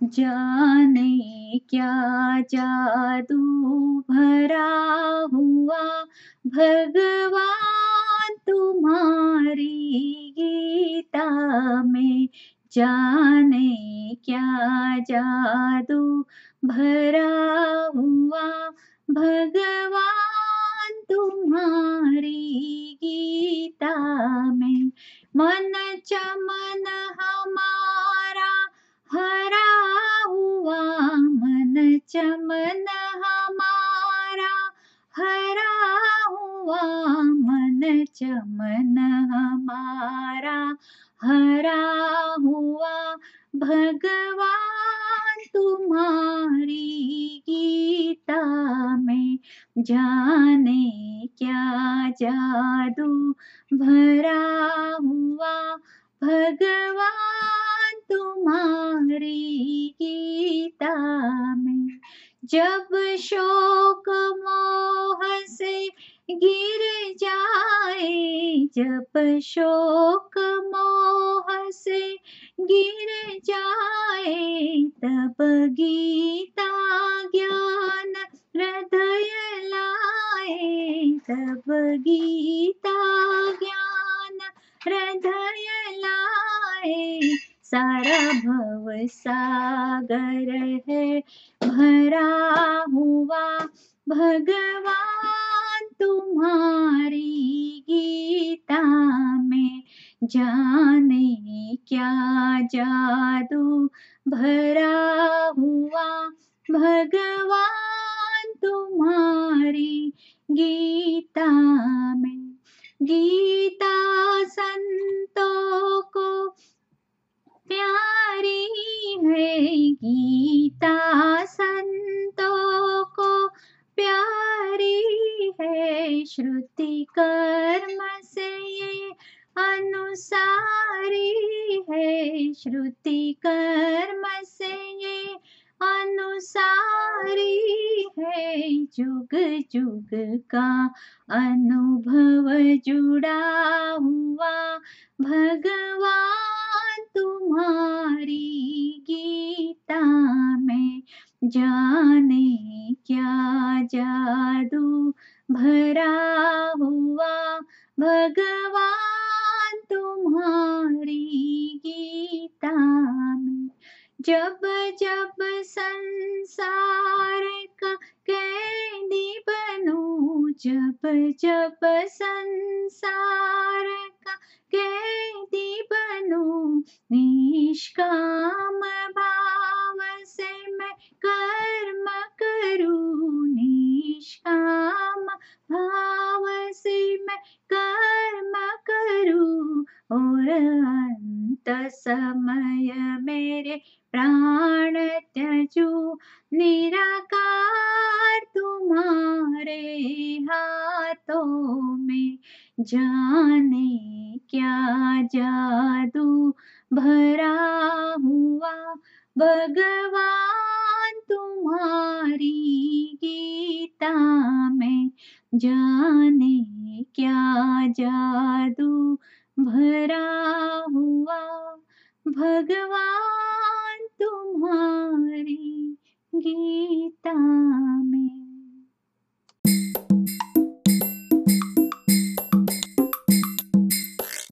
जाने क्या जादू भरा हुआ भगवान तुम्हारी गीता में जाने क्या जादू भरा हुआ भगवान तुम्हारी गीता में मन चमन हमारा हरा हुआ मन चमन हमारा हरा हुआ भगवान तुम्हारी गीता में जाने क्या जादू, भरा हुआ भगवान जब शोक मोह से गिर जाए, जब शोक मोह से गिर जाए, तब गीता ज्ञान हृदय लाए, तब गीता ज्ञान हृदय सारा भव सागर है। भरा हुआ भगवान तुम्हारी गीता में जाने क्या जादू? भरा हुआ भगवान तुम्हारी गीता गीता संतों को प्यारी है, श्रुति कर्म से ये अनुसारी है, श्रुति कर्म से ये अनुसारी है, जुग जुग का अनुभव जुड़ा हुआ भगवान जाने क्या जादू भरा हुआ भगवान तुम्हारी गीता में। जब जब संसार का कैदी बनूं, जब जब संसार का कैदी बनूं निष्काम अंत समय मेरे प्राण त्यजू। निराकार तुम्हारे हाथों में जाने क्या जादू भरा हुआ। भगवान तुम्हारी गीता में जाने क्या जादू भरा हुआ भगवान तुम्हारी गीता